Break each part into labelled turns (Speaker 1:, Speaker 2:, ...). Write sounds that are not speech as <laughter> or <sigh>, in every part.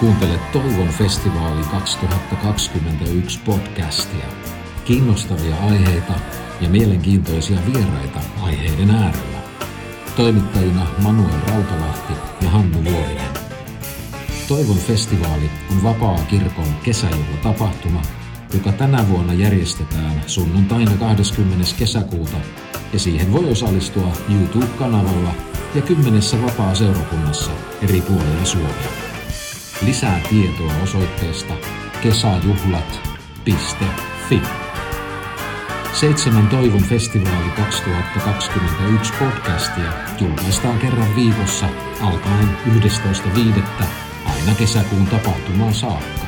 Speaker 1: Kuuntelet Toivon festivaali 2021 podcastia. Kiinnostavia aiheita ja mielenkiintoisia vieraita aiheiden äärellä. Toimittajina Manuel Rautalahti ja Hannu Vuorinen. Toivon festivaali on vapaa kirkon kesäjuhlatapahtuma, joka tänä vuonna järjestetään sunnuntaina 20. kesäkuuta ja siihen voi osallistua YouTube-kanavalla ja kymmenessä vapaa-seurakunnassa eri puolilla Suomea. Lisää tietoa osoitteesta kesäjuhlat.fi. Seitsemän Toivon festivaali 2021 podcastia julkaistaan kerran viikossa alkaen 11.5. aina kesäkuun tapahtumaan saakka.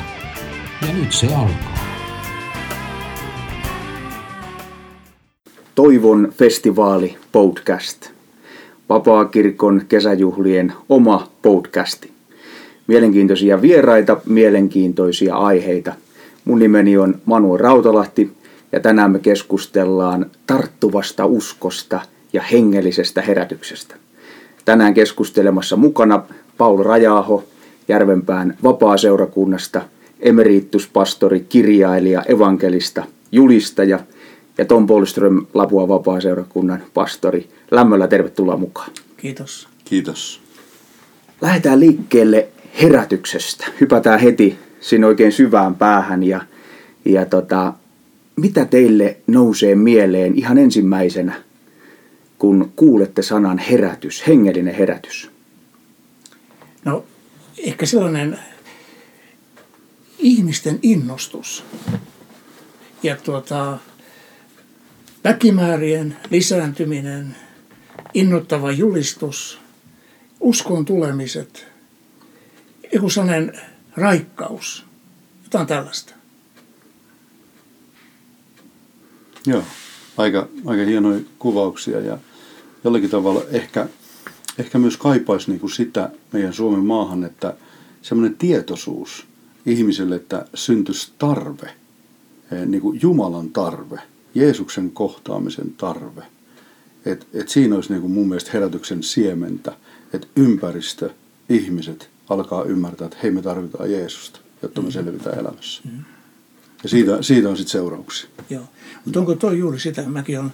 Speaker 1: Ja nyt se alkaa.
Speaker 2: Toivon festivaali podcast. Vapaakirkon kesäjuhlien oma podcasti. Mielenkiintoisia vieraita, mielenkiintoisia aiheita. Mun nimeni on Manuel Rautalahti ja tänään me keskustellaan tarttuvasta uskosta ja hengellisestä herätyksestä. Tänään keskustelemassa mukana Paul Rajaaho Järvenpään vapaaseurakunnasta, emeriituspastori, kirjailija, evankelista, julistaja – ja Tom Polström Lapua vapaaseurakunnan pastori. Lämmöllä tervetuloa mukaan.
Speaker 3: Kiitos.
Speaker 4: Kiitos.
Speaker 2: Lähdetään liikkeelle herätyksestä. Hypätään heti sinne oikein syvään päähän ja, ja tota, mitä teille nousee mieleen ihan ensimmäisenä, kun kuulette sanan herätys, hengellinen herätys?
Speaker 3: No ehkä sellainen ihmisten innostus. Ja tuota, Väkimäärien lisääntyminen, innoittava julistus, uskon tulemiset, joku sellainen raikkaus, jotain tällaista.
Speaker 4: Joo, aika, aika hienoja kuvauksia ja jollakin tavalla ehkä, ehkä myös kaipaisi niin kuin sitä meidän Suomen maahan, että semmoinen tietoisuus ihmiselle, että syntyisi tarve, eh, niin kuin Jumalan tarve – Jeesuksen kohtaamisen tarve. Et, et siinä olisi niin kuin mun mielestä herätyksen siementä, että ympäristö, ihmiset alkaa ymmärtää, että hei me tarvitaan Jeesusta, jotta me mm. selvitään elämässä. Mm. Ja siitä, siitä on sitten seurauksia.
Speaker 3: Joo, mutta onko toi juuri sitä, mäkin olen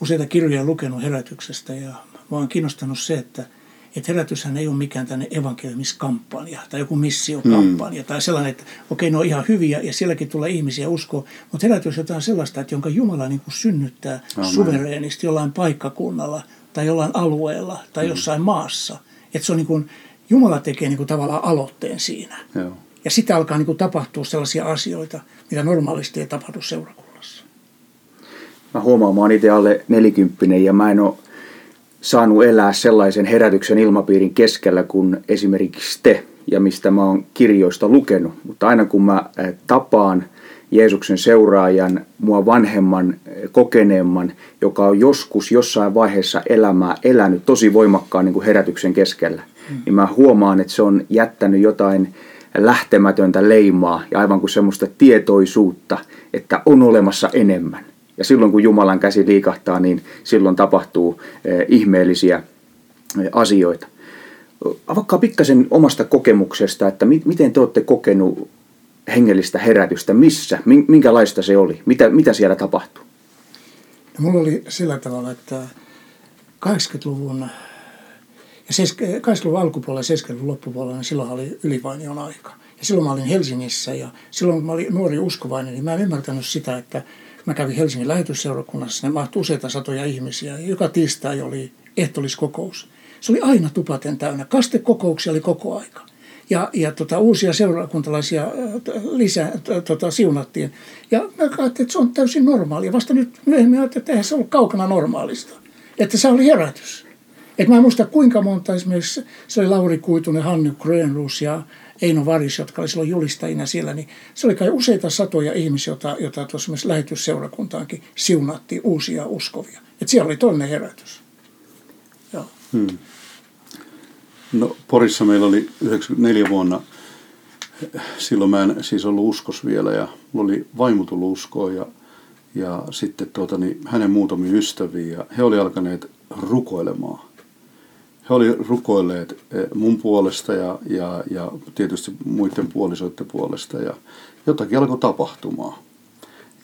Speaker 3: useita kirjoja lukenut herätyksestä ja vaan kiinnostanut se, että – että herätyshän ei ole mikään tänne evankeliumiskampanja tai joku missiokampanja mm. tai sellainen, että okei, ne on ihan hyviä ja sielläkin tulee ihmisiä uskoa, mutta herätys on jotain sellaista, että jonka Jumala niin kuin synnyttää Amen. suvereenisti jollain paikkakunnalla tai jollain alueella tai mm. jossain maassa. Että se on niin kuin, Jumala tekee niin kuin tavallaan aloitteen siinä. Joo. Ja sitten alkaa niin kuin tapahtua sellaisia asioita, mitä normaalisti ei tapahdu seurakunnassa.
Speaker 2: Mä huomaan, mä oon itse alle nelikymppinen ja mä en ole saanut elää sellaisen herätyksen ilmapiirin keskellä kuin esimerkiksi te ja mistä mä oon kirjoista lukenut. Mutta aina kun mä eh, tapaan Jeesuksen seuraajan, mua vanhemman, eh, kokeneemman, joka on joskus jossain vaiheessa elämää elänyt tosi voimakkaan niin kuin herätyksen keskellä. Niin mä huomaan, että se on jättänyt jotain lähtemätöntä leimaa ja aivan kuin semmoista tietoisuutta, että on olemassa enemmän. Ja silloin kun Jumalan käsi liikahtaa, niin silloin tapahtuu eh, ihmeellisiä eh, asioita. Avakkaa pikkasen omasta kokemuksesta, että miten te olette kokenut hengellistä herätystä, missä, minkälaista se oli, mitä, mitä siellä tapahtui?
Speaker 3: No, mulla oli sillä tavalla, että 80-luvun ja 80-luvun alkupuolella ja 70-luvun loppupuolella, niin silloin oli ylivainion aika. Ja silloin mä olin Helsingissä ja silloin kun mä olin nuori uskovainen, niin mä en ymmärtänyt sitä, että Mä kävin Helsingin lähetysseurakunnassa, ne mahtui useita satoja ihmisiä. Joka tiistai oli ehtoolliskokous. Se oli aina tupaten täynnä. Kastekokouksia oli koko aika. Ja, ja tota, uusia seurakuntalaisia lisää, tota, siunattiin. Ja mä ajattelin, että se on täysin normaalia. Vasta nyt myöhemmin ajattelin, että eihän se ollut kaukana normaalista. Että se oli herätys. Et mä en muista kuinka monta esimerkiksi, se oli Lauri Kuitunen, Hannu Grönruus ja Eino Varis, jotka oli silloin julistajina siellä, niin se oli kai useita satoja ihmisiä, joita, joita tuossa myös lähetysseurakuntaankin siunattiin uusia uskovia. Et siellä oli toinen herätys. Joo. Hmm.
Speaker 4: No Porissa meillä oli 94 vuonna, silloin mä en siis ollut uskos vielä ja mulla oli vaimo tullut uskoon ja, ja sitten tuota, niin hänen muutamia ystäviä ja he oli alkaneet rukoilemaan. He oli rukoilleet eh, mun puolesta ja, ja, ja tietysti muiden puolisoiden puolesta ja jotakin alkoi tapahtumaan.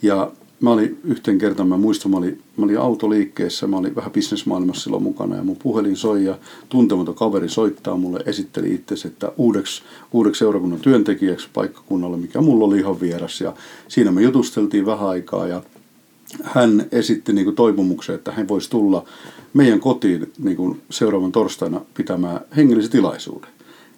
Speaker 4: Ja mä olin yhten kertaan, mä muistan, mä olin, mä olin autoliikkeessä, mä olin vähän bisnesmaailmassa silloin mukana ja mun puhelin soi ja tuntematon kaveri soittaa mulle, esitteli itse, että uudeksi, uudeksi seurakunnan työntekijäksi paikkakunnalle, mikä mulla oli ihan vieras ja siinä me jutusteltiin vähän aikaa ja hän esitti niin kuin toivomuksen, että hän voisi tulla meidän kotiin niin kuin seuraavan torstaina pitämään hengellisen tilaisuuden.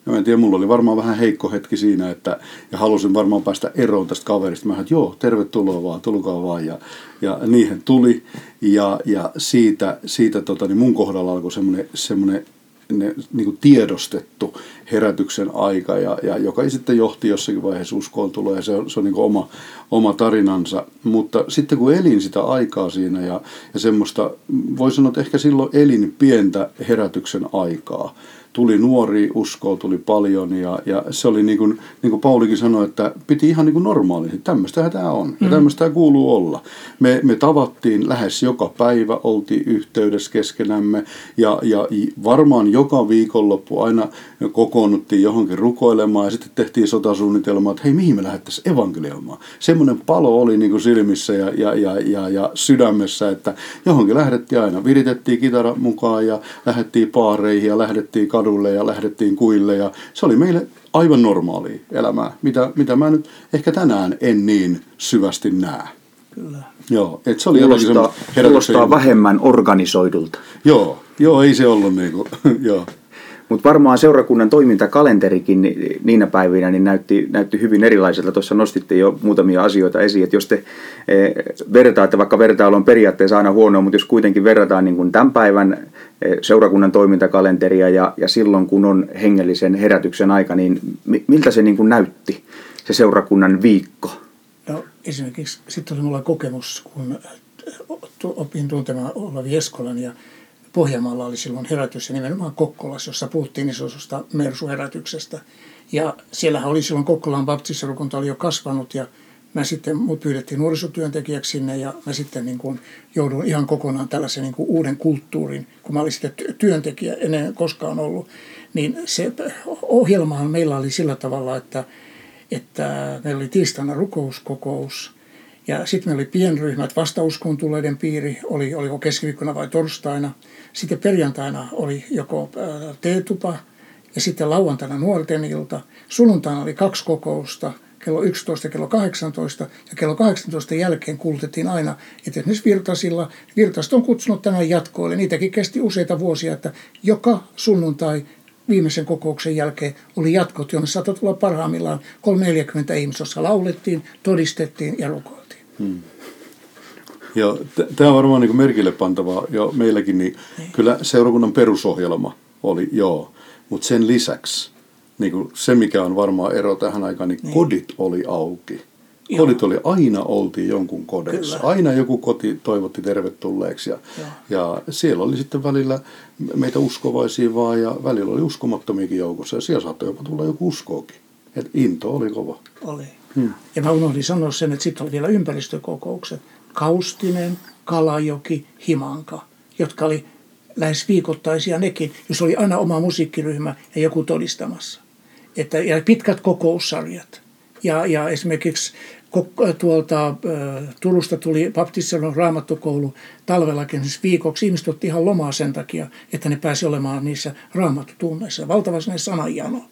Speaker 4: Ja en tiedä, mulla oli varmaan vähän heikko hetki siinä, että, ja halusin varmaan päästä eroon tästä kaverista. Mä että joo, tervetuloa vaan, tulkaa vaan. Ja, ja niihin tuli. Ja, ja siitä, siitä tota, niin mun kohdalla alkoi semmoinen, semmoinen ne, niin kuin tiedostettu herätyksen aika, ja, ja joka sitten johti jossakin vaiheessa uskoon tuloa, ja se on, se on niin kuin oma, oma tarinansa. Mutta sitten kun elin sitä aikaa siinä, ja, ja semmoista, voi sanoa, että ehkä silloin elin pientä herätyksen aikaa, tuli nuori uskoa, tuli paljon ja, ja se oli niin kuin, niin kuin Paulikin sanoi, että piti ihan niin kuin normaali. Tämmöistähän tämä on ja mm. tämmöistä kuuluu olla. Me, me tavattiin lähes joka päivä, oltiin yhteydessä keskenämme ja, ja varmaan joka viikonloppu aina kokoonnuttiin johonkin rukoilemaan ja sitten tehtiin sotasuunnitelmaa, että hei mihin me lähdettäisiin evankelioimaan. Semmoinen palo oli niin kuin silmissä ja, ja, ja, ja, ja sydämessä, että johonkin lähdettiin aina. Viritettiin kitara mukaan ja lähdettiin paareihin ja lähdettiin kadulle ja lähdettiin kuille ja se oli meille aivan normaalia elämää, mitä, mitä mä nyt ehkä tänään en niin syvästi näe.
Speaker 3: Kyllä.
Speaker 4: Joo, että se oli
Speaker 2: kuulostaa, kuulostaa vähemmän organisoidulta.
Speaker 4: Joo, joo, ei se ollut niin kuin, <laughs> joo.
Speaker 2: Mutta varmaan seurakunnan toimintakalenterikin niinä päivinä niin näytti, näytti hyvin erilaiselta. Tuossa nostitte jo muutamia asioita esiin, että jos te e, vertaatte, vaikka vertailu on periaatteessa aina huono, mutta jos kuitenkin verrataan niin kuin tämän päivän e, seurakunnan toimintakalenteria ja, ja silloin kun on hengellisen herätyksen aika, niin miltä se niin kuin näytti, se seurakunnan viikko?
Speaker 3: No esimerkiksi sitten oli mulla kokemus, kun opin tuntemaan Olavi Eskolan ja Pohjanmaalla oli silloin herätys ja nimenomaan Kokkolassa, jossa puhuttiin isosta Mersu-herätyksestä. Ja siellähän oli silloin Kokkolan baptistiseurakunta oli jo kasvanut ja mä sitten, mut pyydettiin nuorisotyöntekijäksi sinne ja mä sitten niin kuin joudun ihan kokonaan tällaisen niin kuin uuden kulttuurin, kun mä olin sitten työntekijä ennen koskaan ollut, niin se ohjelmahan meillä oli sillä tavalla, että, että meillä oli tiistaina rukouskokous – ja sitten meillä oli pienryhmät, vastauskoon tulleiden piiri, oli, oliko keskiviikkona vai torstaina. Sitten perjantaina oli joko teetupa ja sitten lauantaina nuorten ilta. Sunnuntaina oli kaksi kokousta, kello 11 ja kello 18. Ja kello 18 jälkeen kuulutettiin aina, että esimerkiksi Virtasilla, Virtasta on kutsunut tänään jatkoille. Niitäkin kesti useita vuosia, että joka sunnuntai viimeisen kokouksen jälkeen oli jatkot, jonne saattoi tulla parhaimmillaan 340 ihmistä, laulettiin, todistettiin ja rukoiltiin. Hmm.
Speaker 4: Ja tämä on varmaan niin merkille pantavaa jo meilläkin, niin, niin kyllä seurakunnan perusohjelma oli joo, mutta sen lisäksi niin kuin se, mikä on varmaan ero tähän aikaan, niin, niin. kodit oli auki. Kodit oli, aina oltiin jonkun kodeissa. Kyllä. Aina joku koti toivotti tervetulleeksi. Ja, ja siellä oli sitten välillä meitä uskovaisia vaan ja välillä oli uskomattomiakin joukossa. Ja siellä saattoi jopa tulla joku uskoakin. Et into oli kova.
Speaker 3: Oli. Hmm. Ja mä unohdin sanoa sen, että sitten oli vielä ympäristökokoukset. Kaustinen, Kalajoki, Himanka, jotka oli lähes viikoittaisia nekin, jos oli aina oma musiikkiryhmä ja joku todistamassa. Että, ja pitkät kokoussarjat. Ja, ja esimerkiksi tuolta Turusta tuli baptistelun raamattokoulu talvellakin siis viikoksi. Ihmiset otti ihan lomaa sen takia, että ne pääsi olemaan niissä raamattotunneissa. Valtavasti sananjano.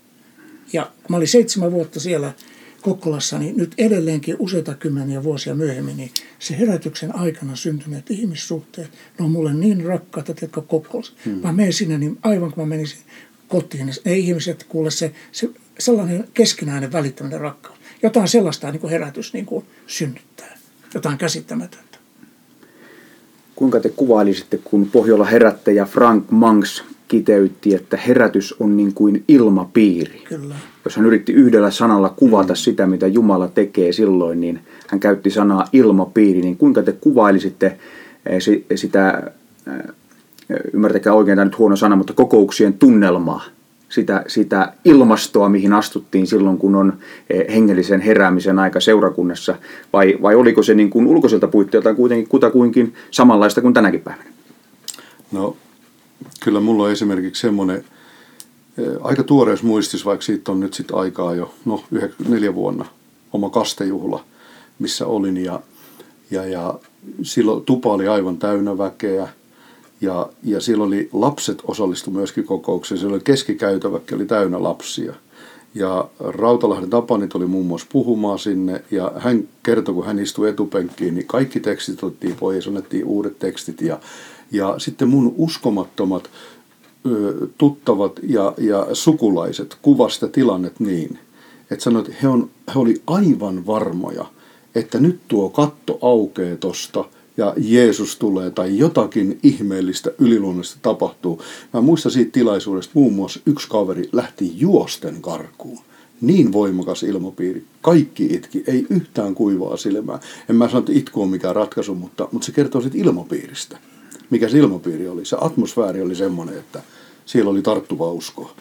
Speaker 3: Ja mä olin seitsemän vuotta siellä Kokkolassa, niin nyt edelleenkin useita kymmeniä vuosia myöhemmin, niin se herätyksen aikana syntyneet ihmissuhteet, ne on mulle niin rakkaita, että Kokkolassa. Hmm. Mä menen sinne, niin aivan kun mä menisin kotiin, niin ne ihmiset kuule se, se sellainen keskinäinen välittäminen rakkaus. Jotain sellaista niin kuin herätys niin kuin synnyttää. Jotain käsittämätöntä.
Speaker 2: Kuinka te kuvailisitte, kun Pohjola herättäjä Frank Mangs kiteytti, että herätys on niin kuin ilmapiiri.
Speaker 3: Kyllä.
Speaker 2: Jos hän yritti yhdellä sanalla kuvata sitä, mitä Jumala tekee silloin, niin hän käytti sanaa ilmapiiri. Niin kuinka te kuvailisitte eh, sitä, eh, ymmärtäkää oikein, tämä nyt huono sana, mutta kokouksien tunnelmaa, sitä, sitä ilmastoa, mihin astuttiin silloin, kun on eh, hengellisen heräämisen aika seurakunnassa, vai, vai oliko se niin kuin ulkoiselta puitteeltaan kuitenkin kutakuinkin samanlaista kuin tänäkin päivänä?
Speaker 4: No kyllä mulla on esimerkiksi semmoinen aika tuoreessa muistis, vaikka siitä on nyt sitten aikaa jo, no neljä vuonna, oma kastejuhla, missä olin ja, ja, ja silloin tupa oli aivan täynnä väkeä ja, ja silloin oli lapset osallistu myöskin kokoukseen, silloin keskikäytäväkin oli täynnä lapsia. Ja Rautalahden Tapanit oli muun muassa puhumaan sinne ja hän kertoi, kun hän istui etupenkkiin, niin kaikki tekstit otettiin pois, annettiin uudet tekstit ja, ja sitten mun uskomattomat tuttavat ja, ja sukulaiset kuvasta tilannet niin, että sanoit, että he, on, he oli aivan varmoja, että nyt tuo katto aukeaa tosta ja Jeesus tulee tai jotakin ihmeellistä yliluonnollista tapahtuu. Mä muistan siitä tilaisuudesta muun muassa yksi kaveri lähti juosten karkuun. Niin voimakas ilmapiiri. Kaikki itki, ei yhtään kuivaa silmää. En mä sano, että itku on mikään ratkaisu, mutta, mutta se kertoo siitä ilmapiiristä mikä se ilmapiiri oli. Se atmosfääri oli semmoinen, että siellä oli tarttuvaa uskoa.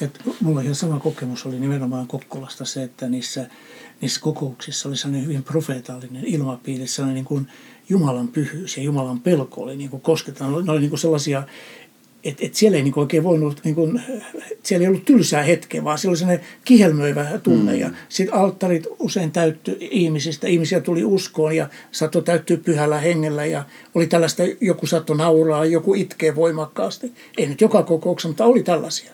Speaker 3: Et mulla ihan sama kokemus oli nimenomaan Kokkolasta se, että niissä, niissä kokouksissa oli sellainen hyvin profeetallinen ilmapiiri, sellainen niin kuin Jumalan pyhyys ja Jumalan pelko oli niin kuin kosketaan. Ne oli niin kuin sellaisia et, et siellä ei niinku oikein voinut, niinku, siellä ei ollut tylsää hetkeä, vaan siellä oli sellainen kihelmöivä tunne. Mm. Ja sitten alttarit usein täyttyi ihmisistä, ihmisiä tuli uskoon ja saattoi täyttyä pyhällä hengellä. Ja oli tällaista, joku saattoi nauraa, joku itkee voimakkaasti. Ei nyt joka kokouksessa, mutta oli tällaisia.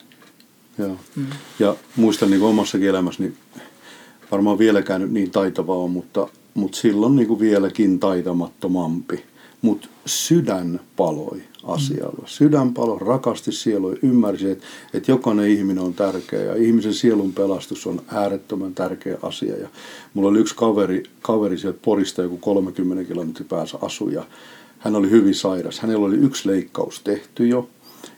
Speaker 4: Joo. Mm. Ja muistan niin omassakin elämässäni, varmaan vieläkään nyt niin taitavaa on, mutta, mutta silloin niin kuin vieläkin taitamattomampi. Mutta sydän paloi asialla. Sydänpalo rakasti sielu ymmärsi, että, että jokainen ihminen on tärkeä ja ihmisen sielun pelastus on äärettömän tärkeä asia. Ja mulla oli yksi kaveri, kaveri sieltä Porista joku 30 kilometrin päässä asuja. Hän oli hyvin sairas. Hänellä oli yksi leikkaus tehty jo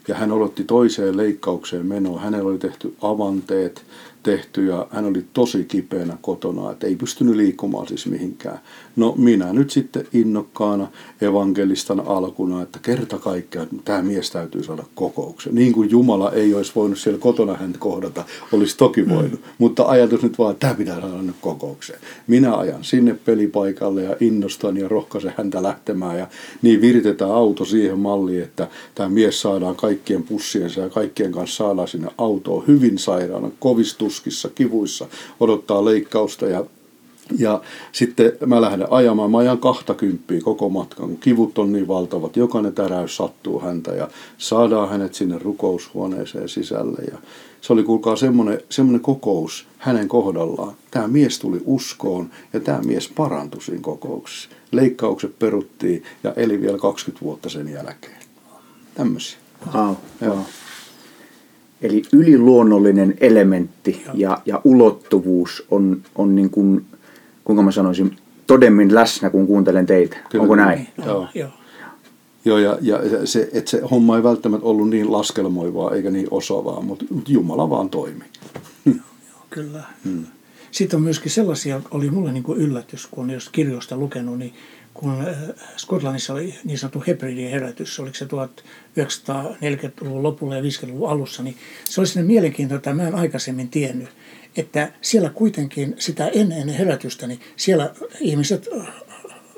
Speaker 4: ja hän odotti toiseen leikkaukseen menoa. Hänellä oli tehty avanteet, tehty ja hän oli tosi kipeänä kotona, että ei pystynyt liikkumaan siis mihinkään. No minä nyt sitten innokkaana evankelistan alkuna, että kerta kaikkiaan tämä mies täytyy saada kokouksen. Niin kuin Jumala ei olisi voinut siellä kotona häntä kohdata, olisi toki mm. voinut. Mm. Mutta ajatus nyt vaan, että tämä pitää saada nyt kokoukseen. Minä ajan sinne pelipaikalle ja innostan ja rohkaisen häntä lähtemään ja niin viritetään auto siihen malliin, että tämä mies saadaan kaikkien pussiensa ja kaikkien kanssa saadaan sinne autoon hyvin sairaana, kovistuskissa, kivuissa, odottaa leikkausta ja ja sitten mä lähden ajamaan, mä ajan 20 koko matkan, kun kivut on niin valtavat, jokainen täräys sattuu häntä ja saadaan hänet sinne rukoushuoneeseen sisälle. Ja se oli kuulkaa semmoinen, semmoinen kokous hänen kohdallaan. Tämä mies tuli uskoon ja tämä mies parantui siinä kokouksessa. Leikkaukset peruttiin ja eli vielä 20 vuotta sen jälkeen. Tämmöisiä.
Speaker 2: Wow. Joo. Eli yliluonnollinen elementti ja, ja ulottuvuus on, on niin kuin kuinka mä sanoisin, todemmin läsnä, kun kuuntelen teitä. Kyllä, Onko näin?
Speaker 3: Niin, joo. joo.
Speaker 4: Joo, ja, ja se, että se homma ei välttämättä ollut niin laskelmoivaa eikä niin osaavaa, mutta Jumala vaan toimi.
Speaker 3: Joo, joo, kyllä. Hmm. Sitten on myöskin sellaisia, oli mulle niin kuin yllätys, kun jos kirjoista lukenut, niin kun äh, Skotlannissa oli niin sanottu hebridien herätys, oliko se 1940-luvun lopulla ja 50-luvun alussa, niin se oli sinne mielenkiintoista, että mä en aikaisemmin tiennyt, että siellä kuitenkin sitä ennen herätystä, niin siellä ihmiset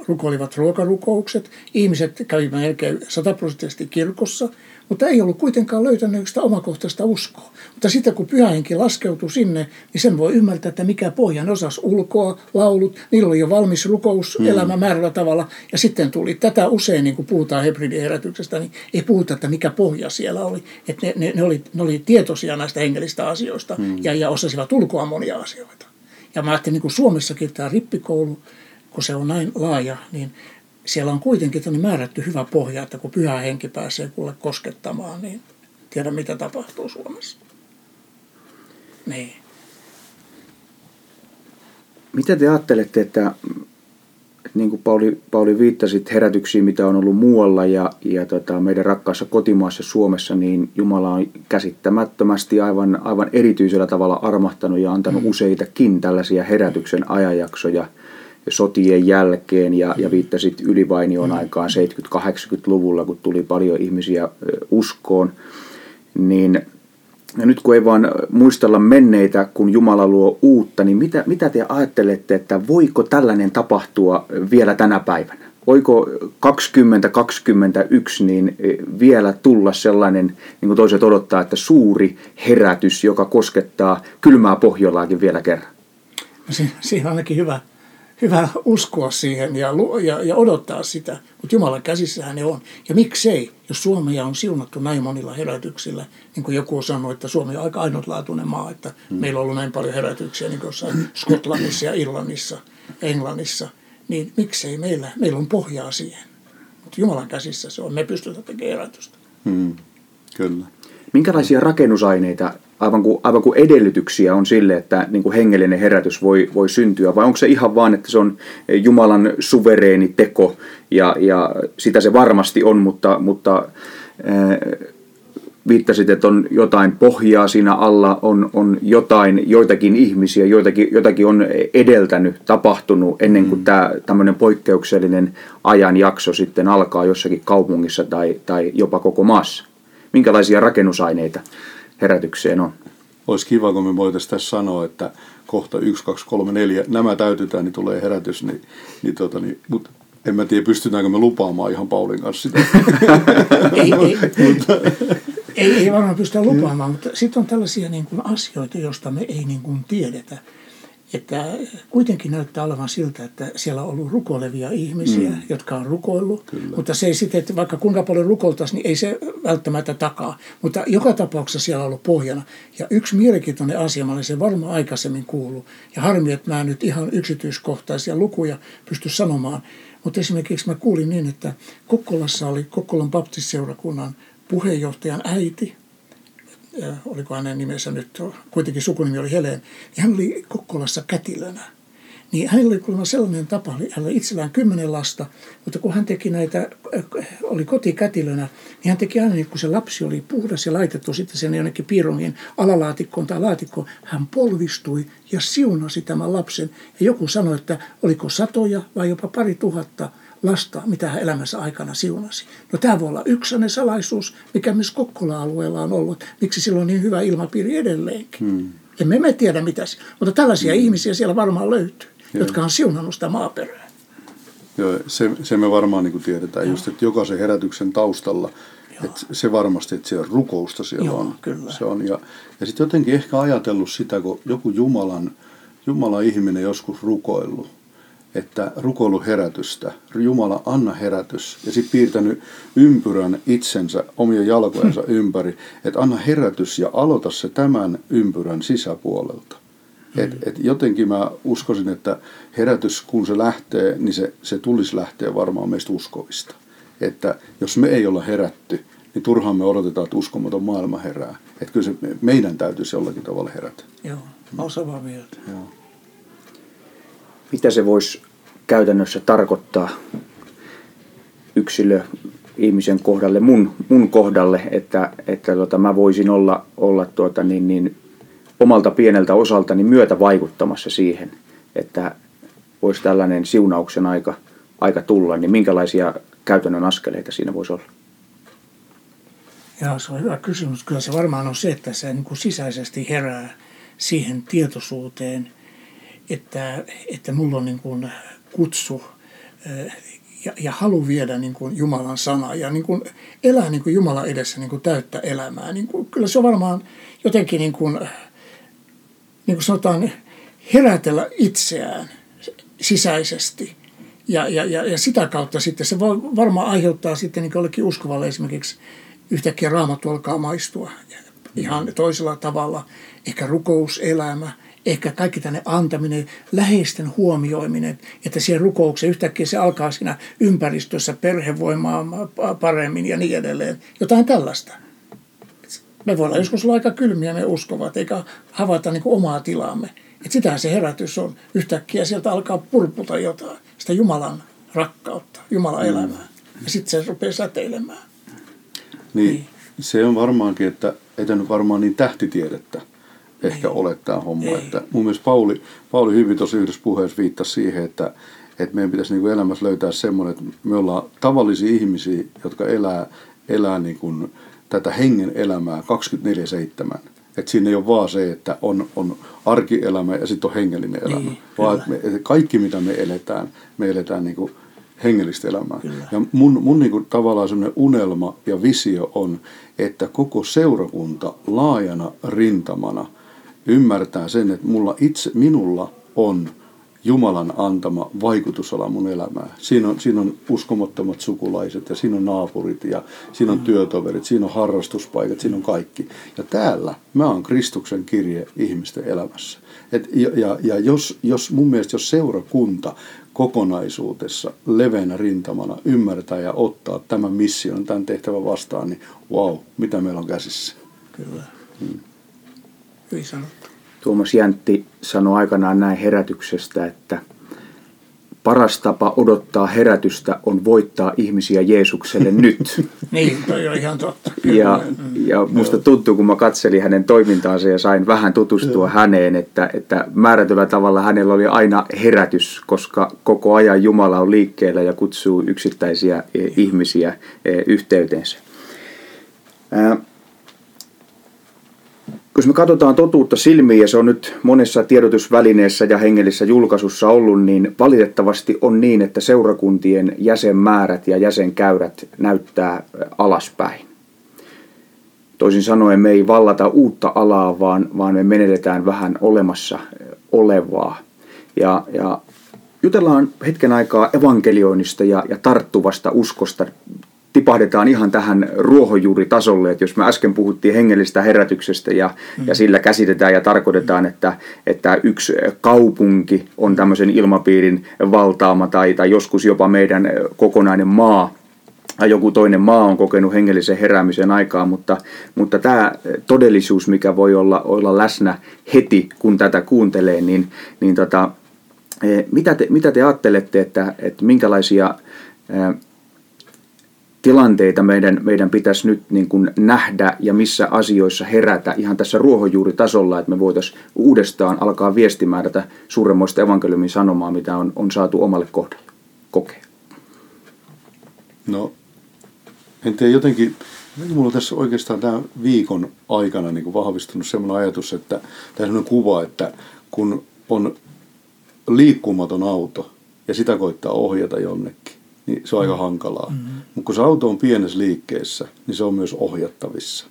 Speaker 3: rukoilivat ruokarukoukset, ihmiset kävivät melkein sataprosenttisesti kirkossa, mutta ei ollut kuitenkaan löytänyt sitä omakohtaista uskoa. Mutta sitten kun pyhähenki laskeutui sinne, niin sen voi ymmärtää, että mikä pohjan osas ulkoa, laulut, niillä oli jo valmis rukouselämä mm. määrällä tavalla. Ja sitten tuli tätä usein, niin kun puhutaan herätyksestä, niin ei puhuta, että mikä pohja siellä oli. Että ne, ne, ne, oli, ne oli tietoisia näistä hengellistä asioista mm. ja, ja osasivat ulkoa monia asioita. Ja mä ajattelin, niin kuin Suomessakin tämä rippikoulu, kun se on näin laaja, niin siellä on kuitenkin määrätty hyvä pohja, että kun pyhä henki pääsee kuule koskettamaan, niin tiedä mitä tapahtuu Suomessa. Niin.
Speaker 2: Mitä te ajattelette, että niin kuin Pauli, Pauli viittasit herätyksiin, mitä on ollut muualla ja, ja tota, meidän rakkaassa kotimaassa Suomessa, niin Jumala on käsittämättömästi aivan, aivan erityisellä tavalla armahtanut ja antanut mm. useitakin tällaisia herätyksen ajanjaksoja – sotien jälkeen ja, ja viittasit ylivainion mm. aikaan 70-80-luvulla, kun tuli paljon ihmisiä uskoon, niin ja nyt kun ei vaan muistella menneitä, kun Jumala luo uutta, niin mitä, mitä te ajattelette, että voiko tällainen tapahtua vielä tänä päivänä? voiko 2021 niin vielä tulla sellainen, niin kuin toiset odottaa, että suuri herätys, joka koskettaa kylmää Pohjolaakin vielä kerran?
Speaker 3: No si- siinä on ainakin hyvä, hyvä uskoa siihen ja, ja, ja odottaa sitä, mutta Jumalan käsissähän ne on. Ja miksei, jos Suomea on siunattu näin monilla herätyksillä, niin kuin joku sanoi, että Suomi on aika ainutlaatuinen maa, että mm. meillä on ollut näin paljon herätyksiä niin kuin jossain Skotlannissa ja Irlannissa, Englannissa, niin miksei meillä, meillä on pohjaa siihen. Mutta Jumalan käsissä se on, me pystytään tekemään herätystä.
Speaker 4: Mm, kyllä.
Speaker 2: Minkälaisia rakennusaineita, aivan kuin, aivan kuin edellytyksiä on sille, että niin kuin hengellinen herätys voi, voi syntyä, vai onko se ihan vaan, että se on Jumalan suvereeni teko, ja, ja sitä se varmasti on, mutta, mutta äh, viittasit, että on jotain pohjaa siinä alla, on, on jotain, joitakin ihmisiä, joitakin, jotakin on edeltänyt, tapahtunut ennen kuin mm. tämä tämmöinen poikkeuksellinen ajanjakso sitten alkaa jossakin kaupungissa tai, tai jopa koko maassa. Minkälaisia rakennusaineita herätykseen on?
Speaker 4: Olisi kiva, kun me voitaisiin tässä sanoa, että kohta 1, 2, 3, 4, nämä täytetään, niin tulee herätys, niin, niin, tota, niin mutta en mä tiedä, pystytäänkö me lupaamaan ihan Paulin kanssa sitä. <laughs>
Speaker 3: ei, ei, ei, ei varmaan pystytä lupaamaan, mutta sitten on tällaisia niin kuin asioita, joista me ei niin kuin tiedetä. Että kuitenkin näyttää olevan siltä, että siellä on ollut rukoilevia ihmisiä, mm. jotka on rukoillut. Kyllä. Mutta se ei sitten, että vaikka kuinka paljon rukoltaisiin, niin ei se välttämättä takaa. Mutta joka tapauksessa siellä on ollut pohjana. Ja yksi mielenkiintoinen asia, mä olen sen varmaan aikaisemmin kuullut. Ja harmi, että mä nyt ihan yksityiskohtaisia lukuja pysty sanomaan. Mutta esimerkiksi mä kuulin niin, että Kokkolassa oli Kokkolan baptistiseurakunnan puheenjohtajan äiti, oliko hänen nimensä nyt, kuitenkin sukunimi oli Helen, niin hän oli Kokkolassa kätilönä. Niin hänellä oli kuulemma sellainen tapa, hän oli itsellään kymmenen lasta, mutta kun hän teki näitä, oli kotikätilönä, niin hän teki aina, niin kun se lapsi oli puhdas ja laitettu sitten sen jonnekin piirongin alalaatikkoon tai laatikkoon, hän polvistui ja siunasi tämän lapsen. Ja joku sanoi, että oliko satoja vai jopa pari tuhatta lasta, mitä hän elämänsä aikana siunasi. No tämä voi olla yksi salaisuus, mikä myös Kokkola-alueella on ollut. Miksi silloin on niin hyvä ilmapiiri edelleenkin. Hmm. Emme me tiedä mitä, mutta tällaisia hmm. ihmisiä siellä varmaan löytyy, Joo. jotka on siunannut sitä maaperää.
Speaker 4: Joo, se, se me varmaan niin kuin tiedetään, Joo. just, että jokaisen herätyksen taustalla, että se varmasti, että siellä rukousta siellä
Speaker 3: Joo,
Speaker 4: on.
Speaker 3: Kyllä.
Speaker 4: Se on. Ja, ja sitten jotenkin ehkä ajatellut sitä, kun joku Jumalan, Jumalan ihminen joskus rukoillut, että rukoiluherätystä, Jumala anna herätys, ja sitten piirtänyt ympyrän itsensä, omia jalkojensa ympäri, että anna herätys ja aloita se tämän ympyrän sisäpuolelta. Et, et jotenkin mä uskoisin, että herätys kun se lähtee, niin se, se tulisi lähteä varmaan meistä uskovista. Että jos me ei olla herätty, niin turhaan me odotetaan, että uskomaton maailma herää. Että kyllä se, meidän täytyisi jollakin tavalla herätä.
Speaker 3: Joo, mä samaa mieltä.
Speaker 4: Joo
Speaker 2: mitä se voisi käytännössä tarkoittaa yksilö ihmisen kohdalle, mun, mun kohdalle, että, että tota, mä voisin olla, olla tuota, niin, niin, omalta pieneltä osaltani myötä vaikuttamassa siihen, että voisi tällainen siunauksen aika, aika tulla, niin minkälaisia käytännön askeleita siinä voisi olla?
Speaker 3: Joo, se on hyvä kysymys. Kyllä se varmaan on se, että se niin kuin sisäisesti herää siihen tietoisuuteen – että, että mulla on niin kuin kutsu ja, ja halu viedä niin kuin Jumalan sana ja niin kuin elää niin kuin Jumalan edessä niin kuin täyttä elämää. Niin kuin, kyllä se on varmaan jotenkin niin kuin, niin kuin sanotaan, herätellä itseään sisäisesti. Ja, ja, ja, ja sitä kautta sitten se varmaan aiheuttaa sitten niin jollekin uskovalle esimerkiksi yhtäkkiä raamattu alkaa maistua ihan toisella tavalla. Ehkä rukouselämä, ehkä kaikki tänne antaminen, läheisten huomioiminen, että siihen rukoukseen yhtäkkiä se alkaa siinä ympäristössä perhevoimaa paremmin ja niin edelleen. Jotain tällaista. Me voidaan joskus olla aika kylmiä me uskovat, eikä havaita niin kuin omaa tilaamme. Että sitähän se herätys on. Yhtäkkiä sieltä alkaa purputa jotain, sitä Jumalan rakkautta, Jumalan mm. elämää. Ja sitten se rupeaa säteilemään.
Speaker 4: Niin, niin. se on varmaankin, että ei nyt varmaan niin tähtitiedettä ehkä ei. ole tämä homma. Ei. Että mun mielestä Pauli, Pauli hyvin tuossa yhdessä puheessa viittasi siihen, että, että meidän pitäisi niin kuin elämässä löytää semmoinen, että me ollaan tavallisia ihmisiä, jotka elää, elää niin kuin tätä hengen elämää 24-7. Että siinä ei ole vaan se, että on, on arkielämä ja sitten on hengellinen elämä. Niin, vaan että me, että kaikki mitä me eletään, me eletään niin kuin hengellistä elämää.
Speaker 3: Kyllä.
Speaker 4: Ja mun, mun niin kuin, tavallaan semmoinen unelma ja visio on, että koko seurakunta laajana rintamana ymmärtää sen, että mulla itse, minulla on Jumalan antama vaikutusala mun elämään. Siinä on, siinä on uskomattomat sukulaiset ja siinä on naapurit ja siinä on työtoverit, siinä on harrastuspaikat, siinä on kaikki. Ja täällä mä oon Kristuksen kirje ihmisten elämässä. Et, ja ja, ja jos, jos mun mielestä jos seurakunta kokonaisuudessa leveänä rintamana ymmärtää ja ottaa tämän mission, tämän tehtävän vastaan, niin wow, mitä meillä on käsissä.
Speaker 3: Kyllä. Hmm. Hyvin sanottu.
Speaker 2: Tuomas Jäntti sanoi aikanaan näin herätyksestä, että paras tapa odottaa herätystä on voittaa ihmisiä Jeesukselle <laughs> nyt.
Speaker 3: niin, toi on ihan totta.
Speaker 2: Kyllä. Ja, ja musta tuntuu, kun mä katselin hänen toimintaansa ja sain vähän tutustua Joo. häneen, että, että määrätyllä tavalla hänellä oli aina herätys, koska koko ajan Jumala on liikkeellä ja kutsuu yksittäisiä eh, ihmisiä eh, yhteyteensä. Jos me katsotaan totuutta silmiin, ja se on nyt monessa tiedotusvälineessä ja hengellisessä julkaisussa ollut, niin valitettavasti on niin, että seurakuntien jäsenmäärät ja jäsenkäyrät näyttää alaspäin. Toisin sanoen me ei vallata uutta alaa, vaan, vaan me menetetään vähän olemassa olevaa. Ja, ja jutellaan hetken aikaa evankelioinnista ja, ja tarttuvasta uskosta tipahdetaan ihan tähän ruohonjuuritasolle, että jos me äsken puhuttiin hengellistä herätyksestä ja, mm. ja sillä käsitetään ja tarkoitetaan, että, että yksi kaupunki on tämmöisen ilmapiirin valtaama tai, tai joskus jopa meidän kokonainen maa, tai joku toinen maa on kokenut hengellisen heräämisen aikaa, mutta, mutta tämä todellisuus, mikä voi olla, olla läsnä heti, kun tätä kuuntelee, niin, niin tota, eh, mitä, te, mitä te ajattelette, että, että minkälaisia tilanteita meidän, meidän pitäisi nyt niin kuin nähdä ja missä asioissa herätä ihan tässä ruohonjuuritasolla, että me voitaisiin uudestaan alkaa viestimään tätä suuremmoista evankeliumin sanomaa, mitä on, on saatu omalle kohdalle kokea.
Speaker 4: No, en tiedä jotenkin, mulla on tässä oikeastaan tämän viikon aikana niin kuin vahvistunut sellainen ajatus, että tämä on kuva, että kun on liikkumaton auto ja sitä koittaa ohjata jonnekin, niin se on aika mm. hankalaa. Mm-hmm. Mutta kun se auto on pienessä liikkeessä, niin se on myös ohjattavissa.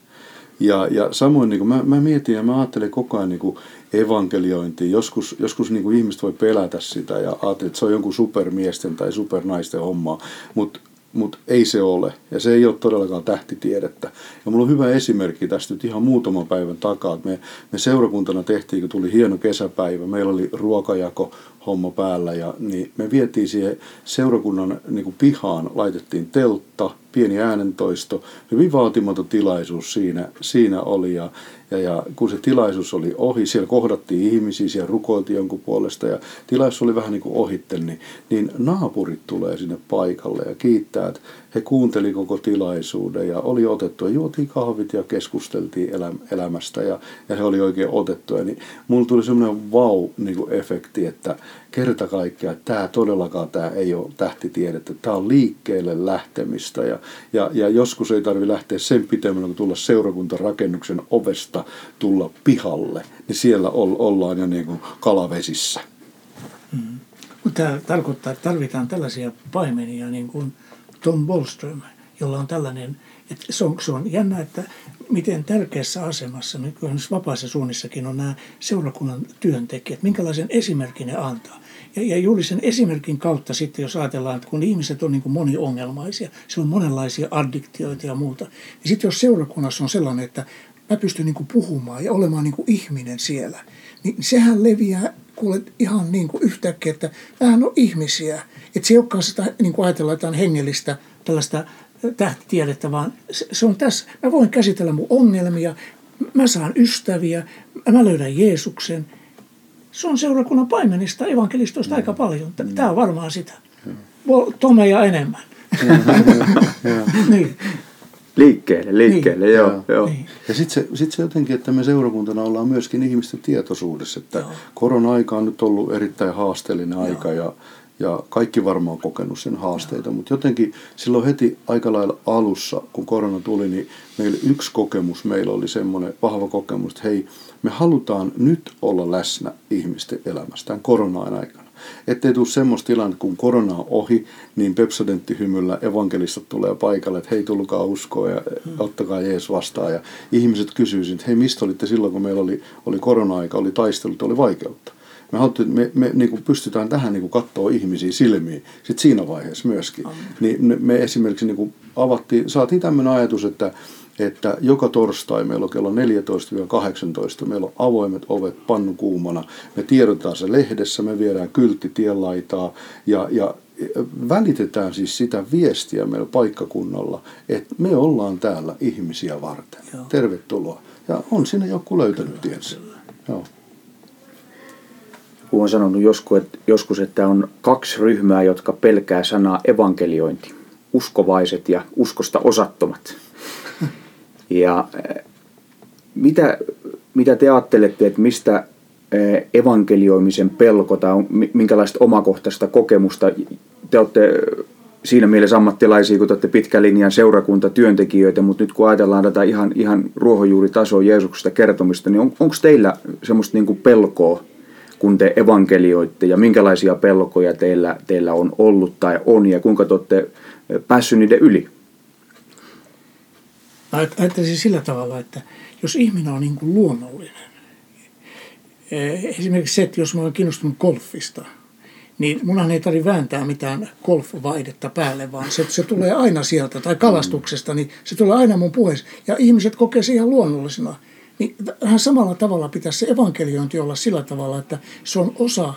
Speaker 4: Ja, ja samoin niin kuin mä, mä mietin ja mä ajattelen koko ajan niin evankeliointia. Joskus, joskus niin kuin ihmiset voi pelätä sitä ja ajatella, että se on jonkun supermiesten tai supernaisten hommaa. Mutta mutta ei se ole. Ja se ei ole todellakaan tähtitiedettä. Ja mulla on hyvä esimerkki tästä nyt ihan muutaman päivän takaa. Me, me seurakuntana tehtiin, kun tuli hieno kesäpäivä, meillä oli ruokajako homma päällä ja niin me vietiin siihen seurakunnan niin kuin pihaan, laitettiin teltta, pieni äänentoisto, hyvin vaatimaton tilaisuus siinä, siinä oli ja, ja, ja kun se tilaisuus oli ohi, siellä kohdattiin ihmisiä, siellä rukoiltiin jonkun puolesta ja tilaisuus oli vähän niin kuin ohitte, niin, niin naapurit tulee sinne paikalle ja kiittää, että he kuunteli koko tilaisuuden ja oli otettu ja juotiin kahvit ja keskusteltiin elämästä ja, ja he oli oikein otettuja. Niin mulla tuli semmoinen vau-efekti, niin että kerta kaikkiaan tämä todellakaan tämä ei ole tähtitiedettä, tämä on liikkeelle lähtemistä ja, ja, ja joskus ei tarvi lähteä sen pitemmälle kuin tulla seurakuntarakennuksen ovesta tulla pihalle, niin siellä ollaan jo niin kuin kalavesissä.
Speaker 3: Mm. Mutta tämä tarkoittaa, että tarvitaan tällaisia paimenia niin kuin Tom Bolström, jolla on tällainen, että se on, se on jännä, että miten tärkeässä asemassa nykyään vapaassa suunnissakin on nämä seurakunnan työntekijät, minkälaisen esimerkin ne antaa. Ja, ja juuri sen esimerkin kautta sitten, jos ajatellaan, että kun ihmiset on niin kuin moniongelmaisia, se on monenlaisia addiktioita ja muuta, niin sitten jos seurakunnassa on sellainen, että mä pystyn niin kuin puhumaan ja olemaan niin kuin ihminen siellä, niin sehän leviää kuule ihan niin kuin yhtäkkiä, että vähän on ihmisiä. Että se ei olekaan sitä, niin kuin ajatellaan jotain hengellistä tällaista tähtitiedettä, vaan se, se on tässä. Mä voin käsitellä mun ongelmia, mä saan ystäviä, mä löydän Jeesuksen. Se on seurakunnan paimenista, evankelistoista aika paljon. Tämä on varmaan sitä. Tomeja enemmän. <laughs>
Speaker 2: niin. Liikkeelle, liikkeelle, niin. joo. joo.
Speaker 4: Niin. Ja sitten se, sit se jotenkin, että me seurakuntana ollaan myöskin ihmisten tietoisuudessa, että joo. korona-aika on nyt ollut erittäin haasteellinen joo. aika ja, ja kaikki varmaan on kokenut sen haasteita, mutta jotenkin silloin heti aika lailla alussa, kun korona tuli, niin meillä yksi kokemus, meillä oli semmoinen vahva kokemus, että hei, me halutaan nyt olla läsnä ihmisten elämässä tämän korona aikana. Ettei tule semmoista tilannetta, kun korona on ohi, niin pepsodenttihymyllä evankelistat tulee paikalle, että hei tulkaa uskoa ja ottakaa Jeesus vastaan. Ja ihmiset kysyisivät, että hei mistä olitte silloin, kun meillä oli, oli korona-aika, oli taistelut, oli vaikeutta. Me, haluttiin, me, me niin kuin pystytään tähän niin kuin katsoa ihmisiä silmiin sit siinä vaiheessa myöskin. Niin me, me esimerkiksi niin kuin avattiin, saatiin tämmöinen ajatus, että, että joka torstai meillä on kello 14-18, meillä on avoimet ovet pannu kuumana. Me tiedotetaan se lehdessä, me viedään kyltti tienlaitaa ja, ja välitetään siis sitä viestiä meillä paikkakunnalla, että me ollaan täällä ihmisiä varten. Joo. Tervetuloa. Ja on sinne joku löytänyt tiensä. Joo
Speaker 2: kun on sanonut joskus, että on kaksi ryhmää, jotka pelkää sanaa evankeliointi. Uskovaiset ja uskosta osattomat. <laughs> Ja eh, mitä, mitä te ajattelette, että mistä eh, evankelioimisen pelko tai minkälaista omakohtaista kokemusta te olette siinä mielessä ammattilaisia, kun te olette pitkän linjan seurakuntatyöntekijöitä, mutta nyt kun ajatellaan tätä ihan, ihan ruohonjuuritasoa Jeesuksesta kertomista, niin on, onko teillä semmoista niin pelkoa kun te evankelioitte ja minkälaisia pelkoja teillä, teillä on ollut tai on ja kuinka te olette päässyt niiden yli?
Speaker 3: Ajattelisin sillä tavalla, että jos ihminen on niin kuin luonnollinen, esimerkiksi se, että jos mä olen kiinnostunut golfista, niin munhan ei tarvitse vääntää mitään golf-vaihdetta päälle, vaan se, se tulee aina sieltä, tai kalastuksesta, niin se tulee aina mun puheessa. Ja ihmiset kokee se ihan luonnollisena. Niin vähän samalla tavalla pitäisi se evankeliointi olla sillä tavalla, että se on osa,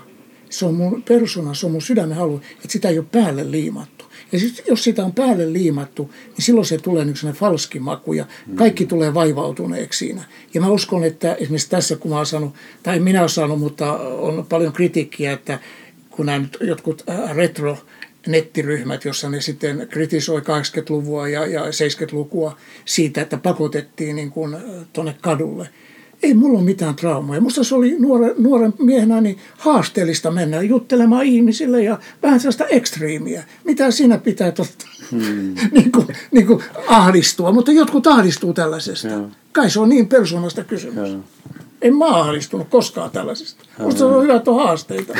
Speaker 3: se on mun persona, se on mun sydämen halu, että sitä ei ole päälle liimattu. Ja sit, jos sitä on päälle liimattu, niin silloin se tulee niin falski maku ja kaikki tulee vaivautuneeksi siinä. Ja mä uskon, että esimerkiksi tässä, kun mä oon saanut, tai minä olen saanut, mutta on paljon kritiikkiä, että kun nämä nyt jotkut retro nettiryhmät, jossa ne sitten kritisoi 80-luvua ja, ja 70-lukua siitä, että pakotettiin niin kuin tuonne kadulle. Ei mulla ole mitään traumaa. Musta se oli nuoren, nuoren miehenä niin haasteellista mennä juttelemaan ihmisille ja vähän sellaista ekstriimiä. Mitä siinä pitää totta, hmm. <laughs> niin kuin, niin kuin ahdistua, mutta jotkut ahdistuu tällaisesta. Ja. Kai se on niin persoonasta kysymys. Ja en mä ahdistunut koskaan tällaisista. Musta se on hyvä, että on haasteita.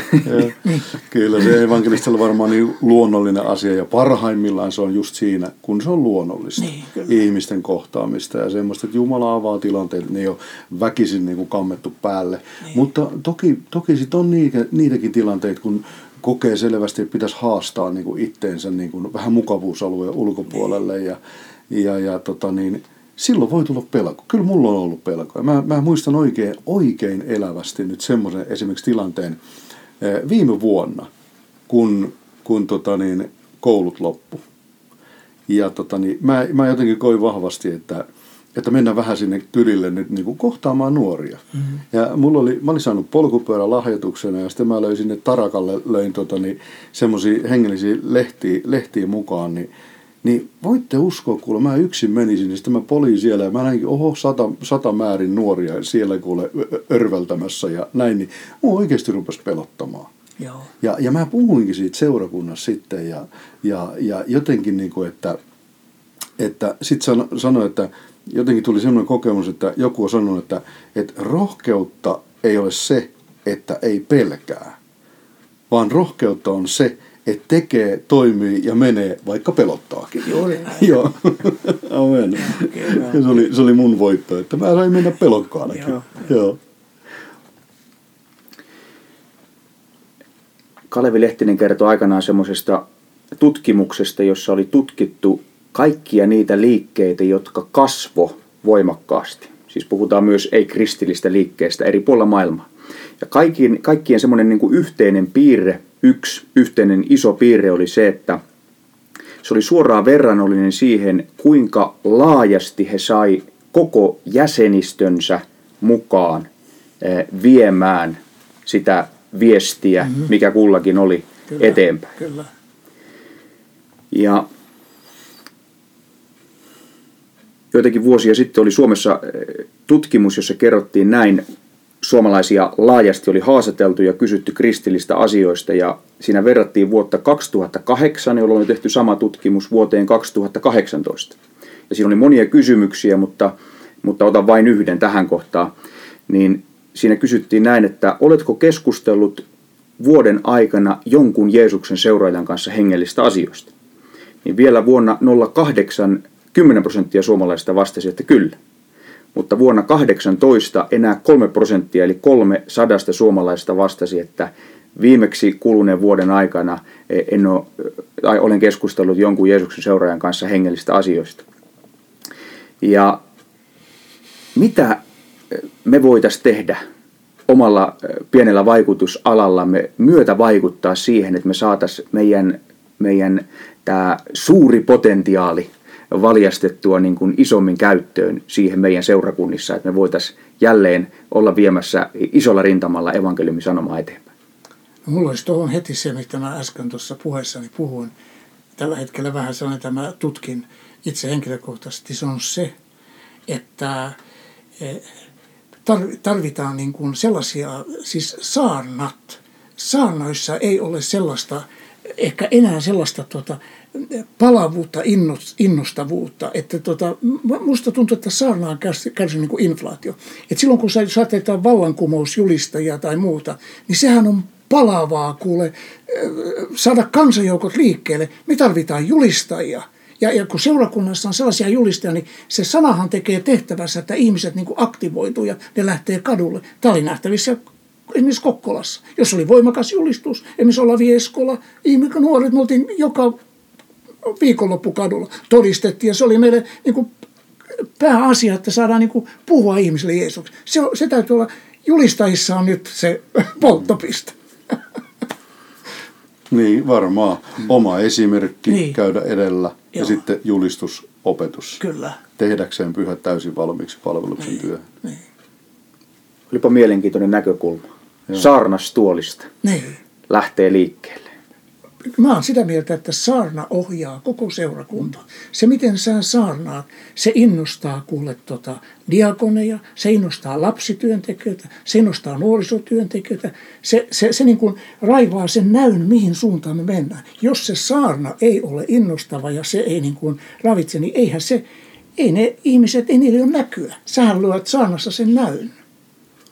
Speaker 3: <laughs>
Speaker 4: Kyllä se evankelistilla varmaan niin luonnollinen asia ja parhaimmillaan se on just siinä, kun se on luonnollista. Niin, ihmisten kohtaamista ja semmoista, että Jumala avaa tilanteet, ne ei ole väkisin niin kuin kammettu päälle. Niin. Mutta toki, toki sitten on niitä, niitäkin tilanteita, kun kokee selvästi, että pitäisi haastaa niin kuin itteensä niin kuin vähän mukavuusalueen ulkopuolelle niin. ja, ja, ja tota niin, silloin voi tulla pelko. Kyllä mulla on ollut pelko. Mä, mä muistan oikein, oikein elävästi nyt semmoisen esimerkiksi tilanteen eh, viime vuonna, kun, kun tota niin, koulut loppu. Ja tota niin, mä, mä jotenkin koin vahvasti, että, että mennään vähän sinne kylille nyt niin kuin kohtaamaan nuoria. Mm-hmm. Ja mulla oli, mä olin saanut polkupyörän lahjoituksena ja sitten mä löysin ne Tarakalle, löin tota niin, semmoisia hengellisiä lehtiä, lehtiä mukaan, niin niin voitte uskoa, kuule, mä yksin menisin, niin sitten mä polin siellä ja mä näinkin, oho, sata, sata määrin nuoria siellä kuule örveltämässä ja näin, niin mua oikeasti rupesi pelottamaan. Joo. Ja, ja mä puhuinkin siitä seurakunnassa sitten ja, ja, ja jotenkin niin kuin, että, että sitten sano, sanoi, että jotenkin tuli sellainen kokemus, että joku on sanonut, että, että rohkeutta ei ole se, että ei pelkää, vaan rohkeutta on se, että tekee, toimii ja menee, vaikka pelottaakin.
Speaker 3: Juuri <laughs>
Speaker 4: Joo, <laughs> amen. Ja se oli, se oli mun voitto, että mä sain mennä pelokkaanakin. Joo. Joo.
Speaker 2: Kalevi Lehtinen kertoi aikanaan semmoisesta tutkimuksesta, jossa oli tutkittu kaikkia niitä liikkeitä, jotka kasvo voimakkaasti. Siis puhutaan myös ei-kristillistä liikkeestä eri puolilla maailmaa. Ja kaikkien, kaikkien semmoinen niin yhteinen piirre yksi yhteinen iso piirre oli se, että se oli suoraan verrannollinen siihen, kuinka laajasti he sai koko jäsenistönsä mukaan eh, viemään sitä viestiä, mm-hmm. mikä kullakin oli kyllä, eteenpäin. Kyllä. Ja joitakin vuosia sitten oli Suomessa eh, tutkimus, jossa kerrottiin näin suomalaisia laajasti oli haastateltu ja kysytty kristillistä asioista ja siinä verrattiin vuotta 2008, jolloin oli tehty sama tutkimus vuoteen 2018. Ja siinä oli monia kysymyksiä, mutta, mutta otan vain yhden tähän kohtaan. Niin siinä kysyttiin näin, että oletko keskustellut vuoden aikana jonkun Jeesuksen seuraajan kanssa hengellistä asioista. Niin vielä vuonna 08 10 prosenttia suomalaisista vastasi, että kyllä. Mutta vuonna 18 enää 3 prosenttia, eli kolme sadasta suomalaista vastasi, että viimeksi kuluneen vuoden aikana en ole, tai olen keskustellut jonkun Jeesuksen seuraajan kanssa hengellistä asioista. Ja mitä me voitaisiin tehdä omalla pienellä vaikutusalallamme myötä vaikuttaa siihen, että me saataisiin meidän, meidän tämä suuri potentiaali valjastettua niin kuin isommin käyttöön siihen meidän seurakunnissa, että me voitaisiin jälleen olla viemässä isolla rintamalla evankeliumin sanomaa eteenpäin.
Speaker 3: No, mulla olisi tuohon heti se, mitä mä äsken tuossa puheessani puhuin. Tällä hetkellä vähän sellainen, että mä tutkin itse henkilökohtaisesti, se on se, että e, tarvitaan niin kuin sellaisia, siis saarnat. Saarnoissa ei ole sellaista, ehkä enää sellaista tuota, palavuutta, innostavuutta. Että tota, musta tuntuu, että saarna on kärsinyt niin kuin inflaatio. Et silloin kun saatetaan vallankumousjulistajia tai muuta, niin sehän on palavaa kuule saada kansanjoukot liikkeelle. Me tarvitaan julistajia. Ja, ja kun seurakunnassa on sellaisia julistajia, niin se sanahan tekee tehtävässä, että ihmiset niin aktivoituu ja ne lähtee kadulle. Tämä oli nähtävissä esimerkiksi Kokkolassa, jos oli voimakas julistus, esimerkiksi Olavi Eskola, ihmiset, nuoret, me oltiin joka viikonloppukadulla, todistettiin ja se oli meille niin kuin pääasia, että saadaan niin kuin puhua ihmisille Jeesuksesta. Se, se täytyy olla, julistajissa on nyt se <laughs> polttopiste.
Speaker 4: Niin, varmaan. Oma esimerkki niin. käydä edellä Joo. ja sitten julistusopetus.
Speaker 3: Kyllä.
Speaker 4: Tehdäkseen pyhät täysin valmiiksi palveluksen niin. työhön. Niin.
Speaker 2: Olipa mielenkiintoinen näkökulma. Joo. Saarnastuolista niin. lähtee liikkeelle.
Speaker 3: Mä oon sitä mieltä, että saarna ohjaa koko seurakuntaa. Se, miten sä saarnaat, se innostaa kuule tota, diakoneja, se innostaa lapsityöntekijöitä, se innostaa nuorisotyöntekijöitä. Se, se, se niin kuin raivaa sen näyn, mihin suuntaan me mennään. Jos se saarna ei ole innostava ja se ei niin kuin ravitse, niin eihän se, ei ne ihmiset, ei niille ole näkyä. Sähän luot saarnassa sen näyn.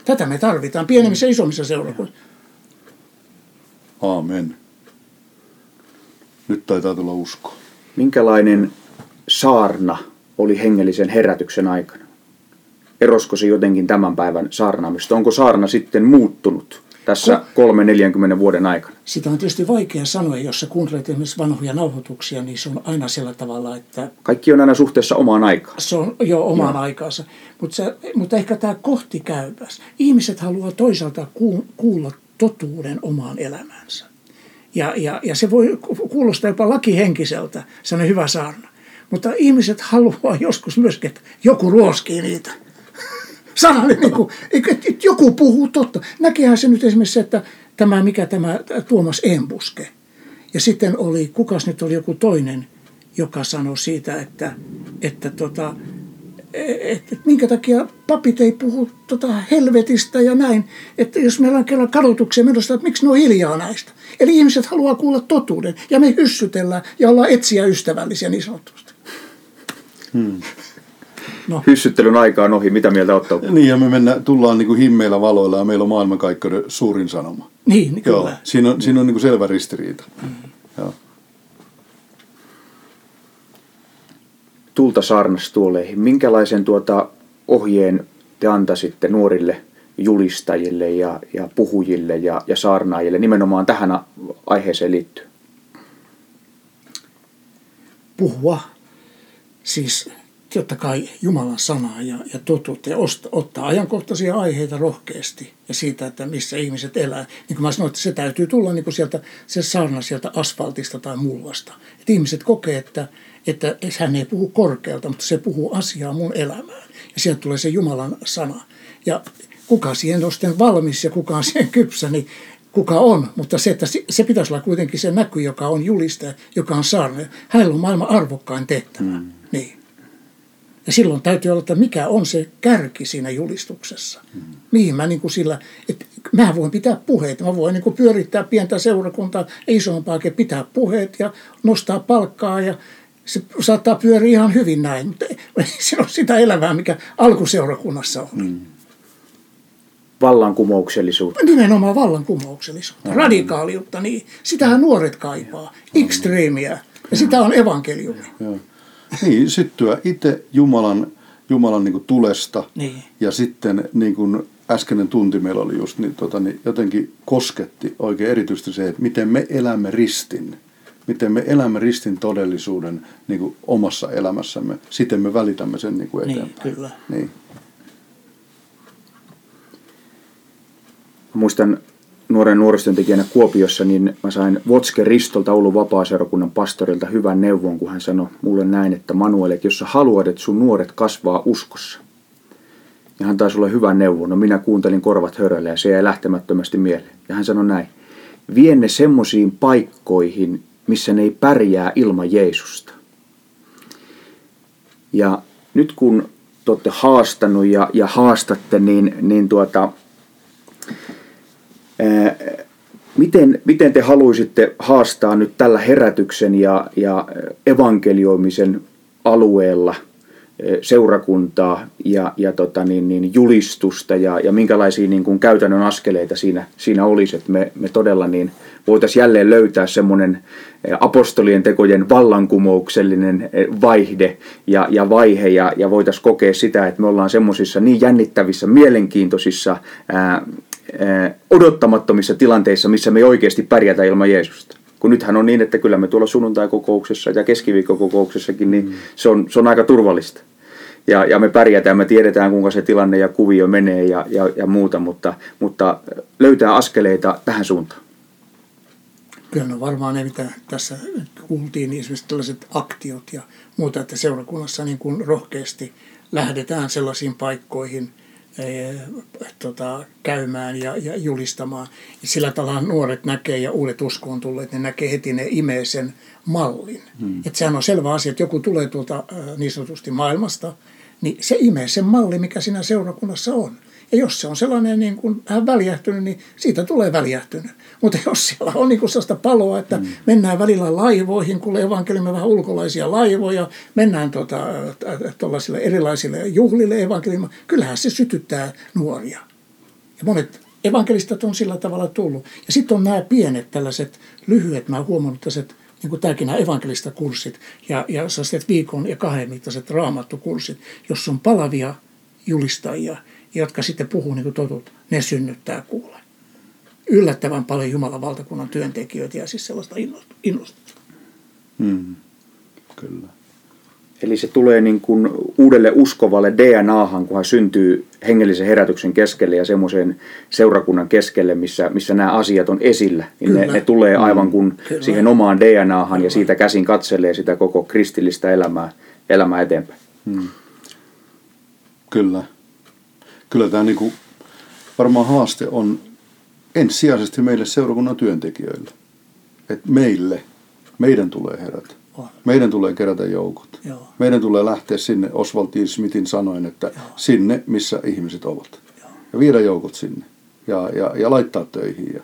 Speaker 3: Tätä me tarvitaan pienemmissä ja isommissa seurakunnissa.
Speaker 4: Aamen. Nyt taitaa tulla usko.
Speaker 2: Minkälainen saarna oli hengellisen herätyksen aikana? Erosko se jotenkin tämän päivän saarnaamista? Onko saarna sitten muuttunut tässä kolme 40 vuoden aikana?
Speaker 3: Sitä on tietysti vaikea sanoa, jos sä kuuntelet esimerkiksi vanhoja nauhoituksia, niin se on aina sillä tavalla, että...
Speaker 2: Kaikki on aina suhteessa omaan aikaan.
Speaker 3: Se on jo omaan Joo. aikaansa. Mutta, se, mutta ehkä tämä kohti käypäs. Ihmiset haluaa toisaalta kuulla totuuden omaan elämäänsä. Ja, ja, ja se voi kuulostaa jopa lakihenkiseltä, se on hyvä saarna. Mutta ihmiset haluaa joskus myöskin, että joku ruoskii niitä. <laughs> Sana niin kuin, että joku puhuu totta. Näkehän se nyt esimerkiksi että tämä, mikä tämä Tuomas Embuske. Ja sitten oli, kukas nyt oli joku toinen, joka sanoi siitä, että, että tota, että minkä takia papit ei puhu tota helvetistä ja näin. Että jos meillä on kerran kadotuksia menossa, että miksi ne on hiljaa näistä. Eli ihmiset haluaa kuulla totuuden ja me hyssytellään ja ollaan etsiä ystävällisiä niin sanotusti.
Speaker 2: Hmm. No. Hyssyttelyn aika on ohi. Mitä mieltä ottaa?
Speaker 4: Niin, ja me mennään, tullaan niin kuin himmeillä valoilla ja meillä on maailmankaikkeuden suurin sanoma.
Speaker 3: Niin, niin
Speaker 4: Joo, Siinä on, siinä on niin kuin selvä ristiriita. Hmm.
Speaker 2: Tulta saarnastuoleihin. Minkälaisen tuota ohjeen te antaisitte nuorille julistajille ja, ja puhujille ja, ja saarnaajille nimenomaan tähän aiheeseen liittyen?
Speaker 3: Puhua. Siis totta kai Jumalan sanaa ja, ja totuutta ja osta, ottaa ajankohtaisia aiheita rohkeasti ja siitä, että missä ihmiset elää. Niin kuin mä sanoin, että se täytyy tulla niin kuin sieltä, se saarna sieltä asfaltista tai mullasta. Että ihmiset kokee, että, että hän ei puhu korkealta, mutta se puhuu asiaa mun elämään. Ja sieltä tulee se Jumalan sana. Ja kuka siihen on sitten valmis ja kuka on siihen kypsä, niin kuka on. Mutta se, että se pitäisi olla kuitenkin se näky, joka on julistaja, joka on saarna. Hänellä on maailman arvokkain tehtävä. Mm. Niin. Ja silloin täytyy olla, että mikä on se kärki siinä julistuksessa. Mm. Mihin mä niin kuin sillä, että mä voin pitää puheet. Mä voin niin kuin pyörittää pientä seurakuntaa, isompaakin pitää puheet ja nostaa palkkaa ja se saattaa pyöriä ihan hyvin näin, mutta <laughs> se on sitä elämää, mikä alkuseurakunnassa on. Mm.
Speaker 2: vallankumouksellisuutta.
Speaker 3: Nimenomaan vallankumouksellisuutta, radikaaliutta, niin sitähän nuoret kaipaa, ekstreemiä, ja sitä on evankeliumi.
Speaker 4: Joo. Niin, syttyä itse Jumalan, Jumalan niin kuin tulesta
Speaker 3: Niin.
Speaker 4: ja sitten niin kuin äskeinen tunti meillä oli just, niin, tota, niin jotenkin kosketti oikein erityisesti se, että miten me elämme ristin. Miten me elämme ristin todellisuuden niin kuin omassa elämässämme. Siten me välitämme sen niin kuin
Speaker 3: Niin,
Speaker 4: eteenpäin.
Speaker 3: kyllä.
Speaker 4: Niin.
Speaker 2: Mä muistan nuoren nuorisotyöntekijänä Kuopiossa, niin mä sain Votske Ristolta Oulun vapaaseurakunnan pastorilta hyvän neuvon, kun hän sanoi mulle näin, että Manuel, että jos sä haluat, että sun nuoret kasvaa uskossa, ja hän taisi olla hyvä neuvo. No minä kuuntelin korvat hörölle ja se jäi lähtemättömästi mieleen. Ja hän sanoi näin, vie ne semmoisiin paikkoihin, missä ne ei pärjää ilman Jeesusta. Ja nyt kun te olette haastanut ja, ja haastatte, niin, niin tuota, ää, miten, miten te haluaisitte haastaa nyt tällä herätyksen ja, ja evankelioimisen alueella seurakuntaa ja, ja tota niin, niin julistusta ja, ja minkälaisia niin kuin käytännön askeleita siinä, siinä olisi, että me, me todella niin voitaisiin jälleen löytää semmoinen eh, apostolien tekojen vallankumouksellinen eh, vaihde ja, ja vaihe ja, ja voitaisiin kokea sitä, että me ollaan semmoisissa niin jännittävissä, mielenkiintoisissa, ää, ää, odottamattomissa tilanteissa, missä me ei oikeasti pärjätä ilman Jeesusta. Kun nythän on niin, että kyllä me tuolla sunnuntai-kokouksessa ja keskiviikkokokouksessakin, niin se on, se on aika turvallista. Ja, ja me pärjätään, me tiedetään kuinka se tilanne ja kuvio menee ja, ja, ja muuta, mutta, mutta löytää askeleita tähän suuntaan.
Speaker 3: Kyllä no varmaan ne, mitä tässä kuultiin, niin esimerkiksi tällaiset aktiot ja muuta, että seurakunnassa niin kuin rohkeasti lähdetään sellaisiin paikkoihin eh, tota, käymään ja, ja julistamaan. Ja sillä tavalla nuoret näkee ja uudet uskoon tulleet, ne näkee heti, ne imee sen mallin. Hmm. Että sehän on selvä asia, että joku tulee tuolta eh, niin sanotusti maailmasta, niin se imee sen malli, mikä siinä seurakunnassa on. Ja jos se on sellainen niin kuin vähän väljähtynyt, niin siitä tulee väljähtynyt. Mutta jos siellä on niin kuin sellaista paloa, että mm. mennään välillä laivoihin, kun evankeliumme vähän ulkolaisia laivoja, mennään tota, tuollaisille erilaisille juhlille evankeliumme, kyllähän se sytyttää nuoria. Ja monet evankelistat on sillä tavalla tullut. Ja sitten on nämä pienet tällaiset lyhyet, mä oon huomannut tällaiset niin kuin tämäkin nämä evankelistakurssit ja, ja sellaiset viikon ja kahden mittaiset raamattokurssit, jossa on palavia julistajia, jotka sitten puhuu niin kuin totut, ne synnyttää kuule. Yllättävän paljon Jumalan valtakunnan työntekijöitä ja siis sellaista innostusta.
Speaker 4: Mm. Kyllä.
Speaker 2: Eli se tulee niin kuin uudelle uskovalle DNAhan, kun hän syntyy hengellisen herätyksen keskelle ja semmoisen seurakunnan keskelle, missä, missä nämä asiat on esillä. Niin ne, ne tulee aivan kuin
Speaker 3: Kyllä.
Speaker 2: siihen omaan DNAhan ja siitä käsin katselee sitä koko kristillistä elämää, elämää eteenpäin.
Speaker 4: Kyllä. Kyllä tämä niinku, varmaan haaste on ensisijaisesti meille seurakunnan työntekijöille. Että meille, meidän tulee herätä.
Speaker 3: On.
Speaker 4: Meidän tulee kerätä joukot.
Speaker 3: Joo.
Speaker 4: Meidän tulee lähteä sinne Oswald. Smithin sanoin, että sinne, missä ihmiset ovat. Ja viedä joukot sinne. Ja, ja, ja laittaa töihin ja,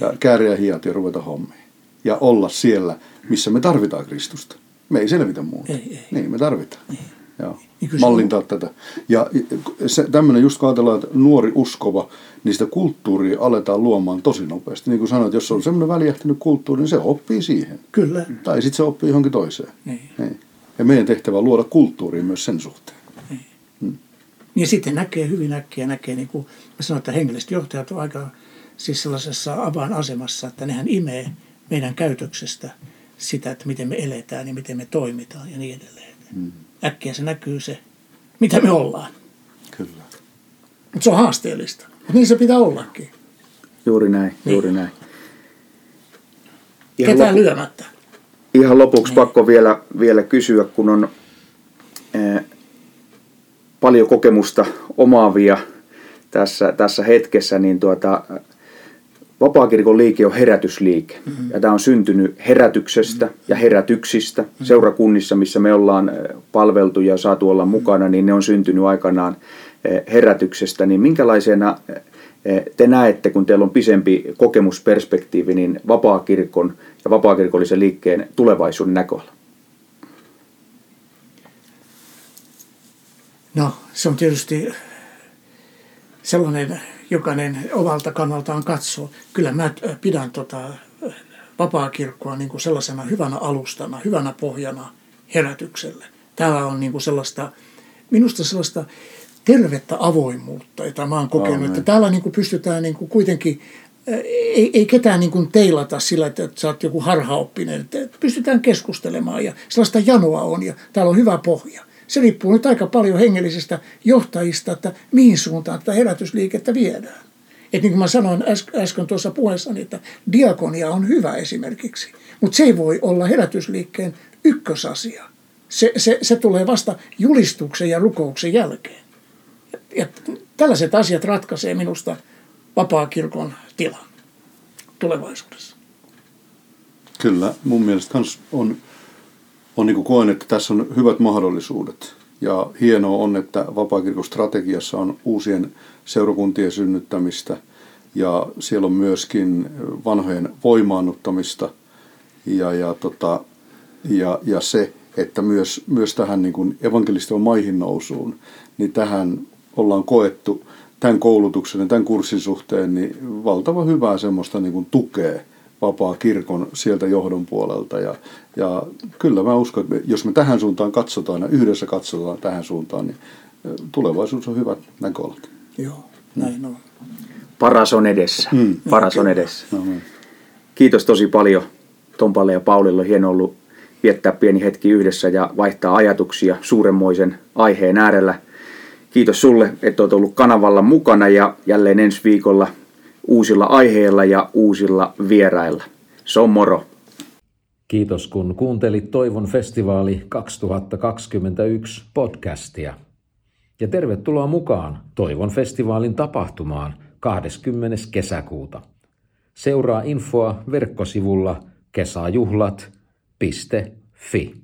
Speaker 4: ja kääriä hiat ja ruveta hommiin. Ja olla siellä, missä me tarvitaan Kristusta. Me ei selvitä muuta.
Speaker 3: Ei, ei.
Speaker 4: Niin, me tarvitaan. Joo.
Speaker 3: Niin se
Speaker 4: Mallintaa tätä. Ja se, tämmöinen, just kun ajatellaan, että nuori uskova, niin sitä kulttuuria aletaan luomaan tosi nopeasti. Niin kuin sanoit, jos on semmoinen väljähtynyt kulttuuri, niin se oppii siihen.
Speaker 3: Kyllä.
Speaker 4: Tai sitten se oppii johonkin toiseen.
Speaker 3: Niin.
Speaker 4: Niin. Ja meidän tehtävä on luoda kulttuuria myös sen suhteen.
Speaker 3: Niin sitten näkee hyvin äkkiä, näkee niin kuin mä sanoin, että hengelliset johtajat on aika siis sellaisessa avainasemassa, että nehän imee meidän käytöksestä sitä, että miten me eletään ja miten me toimitaan ja niin edelleen. Mm. Äkkiä se näkyy se, mitä me ollaan.
Speaker 4: Kyllä.
Speaker 3: Mutta se on haasteellista. Mutta niin se pitää ollakin.
Speaker 2: Juuri näin,
Speaker 3: Niin.
Speaker 2: juuri näin. Ihan,
Speaker 3: Ketään
Speaker 2: lopu,
Speaker 3: lyömättä.
Speaker 2: ihan lopuksi pakko vielä, vielä kysyä, kun on ää, paljon kokemusta omaavia tässä, tässä hetkessä, niin tuota, Vapaakirkon liike on herätysliike. Mm-hmm. Ja tämä on syntynyt herätyksestä ja herätyksistä. Mm-hmm. Seurakunnissa, missä me ollaan eh, palveltu ja saatu olla mukana, niin ne on syntynyt aikanaan eh, herätyksestä. Niin minkälaisena eh, te näette, kun teillä on pisempi kokemusperspektiivi, niin vapaakirkon ja vapaakirkollisen liikkeen tulevaisuuden näköala?
Speaker 3: No, se on tietysti sellainen jokainen omalta kannaltaan katsoo. Kyllä mä pidän tota vapaakirkkoa niin kuin sellaisena hyvänä alustana, hyvänä pohjana herätykselle. Täällä on niin kuin sellaista, minusta sellaista tervettä avoimuutta, jota mä oon kokenut. Amen. Että täällä niin kuin pystytään niin kuin kuitenkin, ei, ei ketään niin kuin teilata sillä, että sä oot joku harhaoppinen. Että pystytään keskustelemaan ja sellaista janoa on ja täällä on hyvä pohja. Se riippuu nyt aika paljon hengellisistä johtajista, että mihin suuntaan tätä herätysliikettä viedään. Et niin kuin mä sanoin äsken tuossa puheessani, että diakonia on hyvä esimerkiksi, mutta se ei voi olla herätysliikkeen ykkösasia. Se, se, se tulee vasta julistuksen ja rukouksen jälkeen. Ja, tällaiset asiat ratkaisee minusta vapaa-kirkon tilan tulevaisuudessa.
Speaker 4: Kyllä, mun mielestä on, on niin kuin koen, että tässä on hyvät mahdollisuudet. Ja hienoa on, että vapaakirkon strategiassa on uusien seurakuntien synnyttämistä ja siellä on myöskin vanhojen voimaannuttamista ja, ja, tota, ja, ja se, että myös, myös tähän niin kuin maihin nousuun, niin tähän ollaan koettu tämän koulutuksen ja tämän kurssin suhteen niin valtava hyvää semmoista niin kuin tukea vapaa kirkon sieltä johdon puolelta. Ja, ja kyllä mä uskon, että jos me tähän suuntaan katsotaan ja yhdessä katsotaan tähän suuntaan, niin tulevaisuus on hyvät näköalat.
Speaker 3: Joo, näin on.
Speaker 2: Paras on edessä. Mm. Paras on edessä. No, niin. Kiitos tosi paljon Tompalle ja Paulille. Hieno ollut viettää pieni hetki yhdessä ja vaihtaa ajatuksia suuremmoisen aiheen äärellä. Kiitos sulle, että olet ollut kanavalla mukana ja jälleen ensi viikolla uusilla aiheilla ja uusilla vierailla. Se on moro.
Speaker 1: Kiitos kun kuuntelit Toivon festivaali 2021 podcastia. Ja tervetuloa mukaan Toivon festivaalin tapahtumaan 20. kesäkuuta. Seuraa infoa verkkosivulla kesäjuhlat.fi.